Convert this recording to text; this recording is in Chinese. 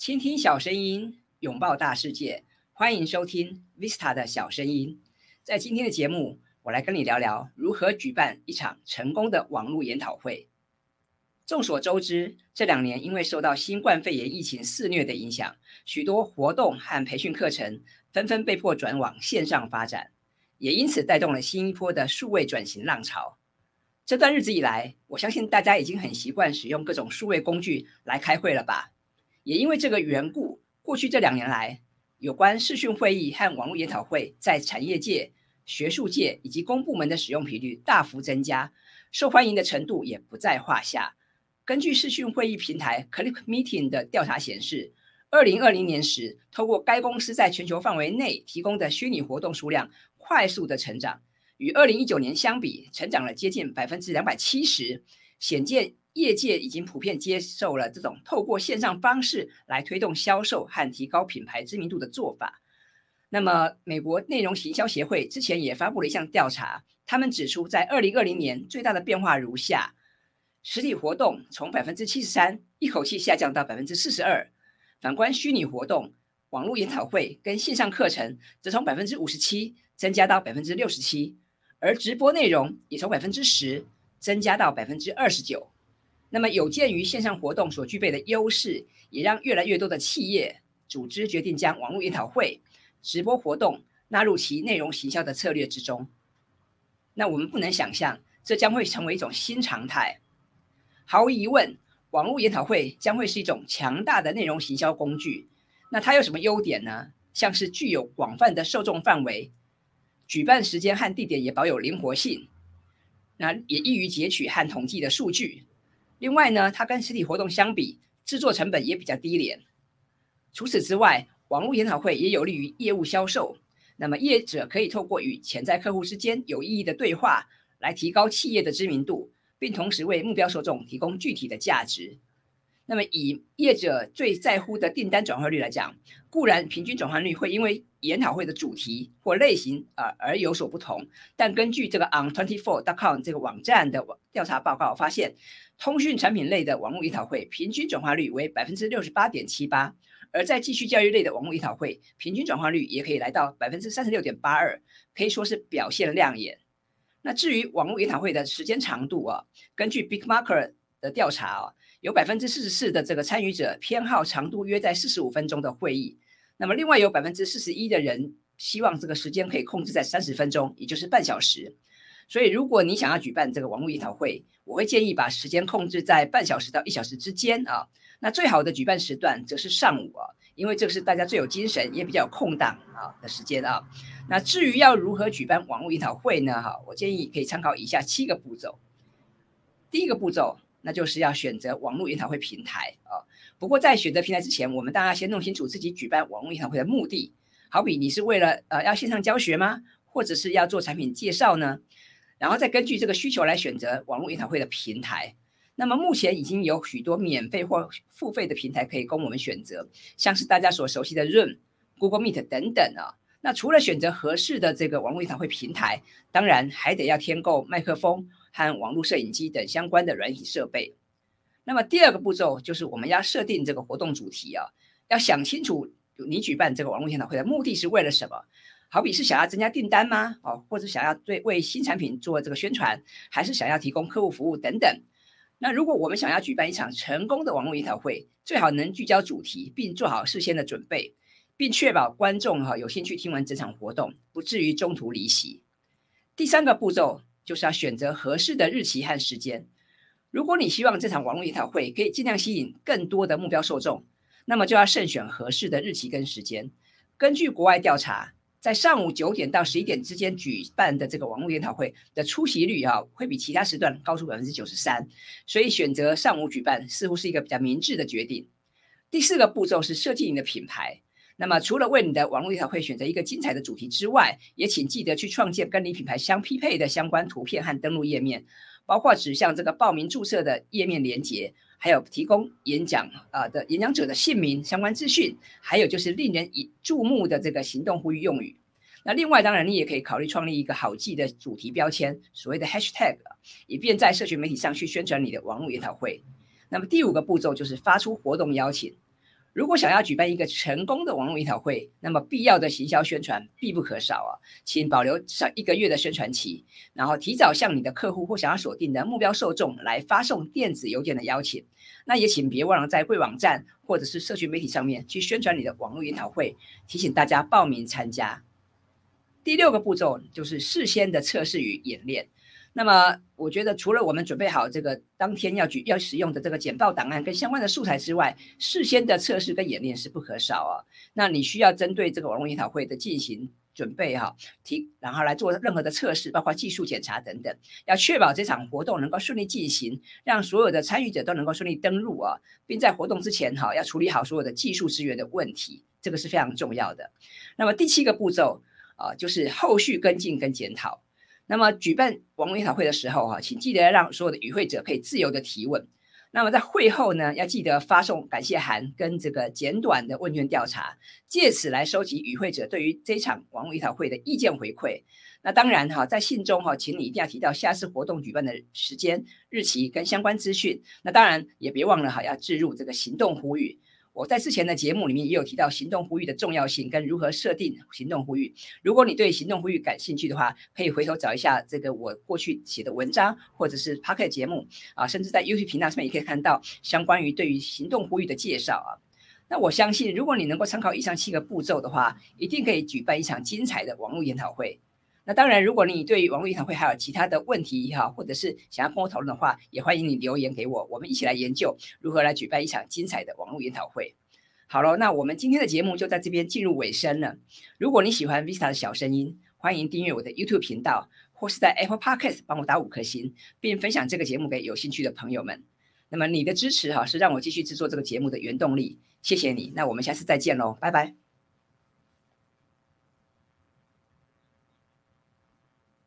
倾听小声音，拥抱大世界。欢迎收听 Vista 的小声音。在今天的节目，我来跟你聊聊如何举办一场成功的网络研讨会。众所周知，这两年因为受到新冠肺炎疫情肆虐的影响，许多活动和培训课程纷纷被迫转往线上发展，也因此带动了新一波的数位转型浪潮。这段日子以来，我相信大家已经很习惯使用各种数位工具来开会了吧？也因为这个缘故，过去这两年来，有关视讯会议和网络研讨会在产业界、学术界以及公部门的使用频率大幅增加，受欢迎的程度也不在话下。根据视讯会议平台 Click Meeting 的调查显示，二零二零年时，透过该公司在全球范围内提供的虚拟活动数量快速的成长，与二零一九年相比，成长了接近百分之两百七十，显见业界已经普遍接受了这种透过线上方式来推动销售和提高品牌知名度的做法。那么，美国内容行销协会之前也发布了一项调查，他们指出，在二零二零年最大的变化如下。实体活动从百分之七十三一口气下降到百分之四十二，反观虚拟活动、网络研讨会跟线上课程，则从百分之五十七增加到百分之六十七，而直播内容也从百分之十增加到百分之二十九。那么有鉴于线上活动所具备的优势，也让越来越多的企业组织决定将网络研讨会、直播活动纳入其内容行销的策略之中。那我们不能想象，这将会成为一种新常态。毫无疑问，网络研讨会将会是一种强大的内容行销工具。那它有什么优点呢？像是具有广泛的受众范围，举办时间和地点也保有灵活性，那也易于截取和统计的数据。另外呢，它跟实体活动相比，制作成本也比较低廉。除此之外，网络研讨会也有利于业务销售。那么业者可以透过与潜在客户之间有意义的对话，来提高企业的知名度。并同时为目标受众提供具体的价值。那么，以业者最在乎的订单转换率来讲，固然平均转换率会因为研讨会的主题或类型而而有所不同。但根据这个 on twenty four dot com 这个网站的调查报告发现，通讯产品类的网络研讨会平均转化率为百分之六十八点七八，而在继续教育类的网络研讨会，平均转化率也可以来到百分之三十六点八二，可以说是表现亮眼。那至于网络研讨会的时间长度啊，根据 BigMarker 的调查啊，有百分之四十四的这个参与者偏好长度约在四十五分钟的会议，那么另外有百分之四十一的人希望这个时间可以控制在三十分钟，也就是半小时。所以如果你想要举办这个网络研讨会，我会建议把时间控制在半小时到一小时之间啊。那最好的举办时段则是上午啊。因为这是大家最有精神也比较有空档啊的时间啊。那至于要如何举办网络研讨会呢？哈，我建议可以参考以下七个步骤。第一个步骤，那就是要选择网络研讨会平台啊。不过在选择平台之前，我们大家先弄清楚自己举办网络研讨会的目的。好比你是为了呃要线上教学吗？或者是要做产品介绍呢？然后再根据这个需求来选择网络研讨会的平台。那么目前已经有许多免费或付费的平台可以供我们选择，像是大家所熟悉的 Room、Google Meet 等等啊。那除了选择合适的这个网络研讨会平台，当然还得要添购麦克风和网络摄影机等相关的软体设备。那么第二个步骤就是我们要设定这个活动主题啊，要想清楚你举办这个网络研讨会的目的是为了什么？好比是想要增加订单吗？哦，或者想要对为新产品做这个宣传，还是想要提供客户服务等等？那如果我们想要举办一场成功的网络研讨会，最好能聚焦主题，并做好事先的准备，并确保观众哈有兴趣听完整场活动，不至于中途离席。第三个步骤就是要选择合适的日期和时间。如果你希望这场网络研讨会可以尽量吸引更多的目标受众，那么就要慎选合适的日期跟时间。根据国外调查，在上午九点到十一点之间举办的这个网络研讨会的出席率啊，会比其他时段高出百分之九十三，所以选择上午举办似乎是一个比较明智的决定。第四个步骤是设计你的品牌。那么除了为你的网络研讨会选择一个精彩的主题之外，也请记得去创建跟你品牌相匹配的相关图片和登录页面，包括指向这个报名注册的页面连接。还有提供演讲啊的演讲者的姓名相关资讯，还有就是令人以注目的这个行动呼吁用语。那另外，当然你也可以考虑创立一个好记的主题标签，所谓的 hashtag，以便在社群媒体上去宣传你的网络研讨会。那么第五个步骤就是发出活动邀请。如果想要举办一个成功的网络研讨会，那么必要的行销宣传必不可少啊，请保留上一个月的宣传期，然后提早向你的客户或想要锁定的目标受众来发送电子邮件的邀请。那也请别忘了在贵网站或者是社群媒体上面去宣传你的网络研讨会，提醒大家报名参加。第六个步骤就是事先的测试与演练。那么，我觉得除了我们准备好这个当天要举要使用的这个简报档案跟相关的素材之外，事先的测试跟演练是不可少啊。那你需要针对这个网络研讨会的进行准备哈，提然后来做任何的测试，包括技术检查等等，要确保这场活动能够顺利进行，让所有的参与者都能够顺利登录啊，并在活动之前哈要处理好所有的技术资源的问题，这个是非常重要的。那么第七个步骤啊，就是后续跟进跟检讨。那么举办网络研讨会的时候，哈，请记得让所有的与会者可以自由的提问。那么在会后呢，要记得发送感谢函跟这个简短的问卷调查，借此来收集与会者对于这场网络研讨会的意见回馈。那当然哈，在信中哈，请你一定要提到下次活动举办的时间、日期跟相关资讯。那当然也别忘了哈，要置入这个行动呼吁。我在之前的节目里面也有提到行动呼吁的重要性跟如何设定行动呼吁。如果你对行动呼吁感兴趣的话，可以回头找一下这个我过去写的文章，或者是 p o c k e t 节目啊，甚至在 YouTube 频道上面也可以看到相关于对于行动呼吁的介绍啊。那我相信，如果你能够参考以上七个步骤的话，一定可以举办一场精彩的网络研讨会。那当然，如果你对于网络研讨会还有其他的问题哈，或者是想要跟我讨论的话，也欢迎你留言给我，我们一起来研究如何来举办一场精彩的网络研讨会。好了，那我们今天的节目就在这边进入尾声了。如果你喜欢 Vista 的小声音，欢迎订阅我的 YouTube 频道，或是在 Apple Podcast 帮我打五颗星，并分享这个节目给有兴趣的朋友们。那么你的支持哈，是让我继续制作这个节目的原动力。谢谢你，那我们下次再见喽，拜拜。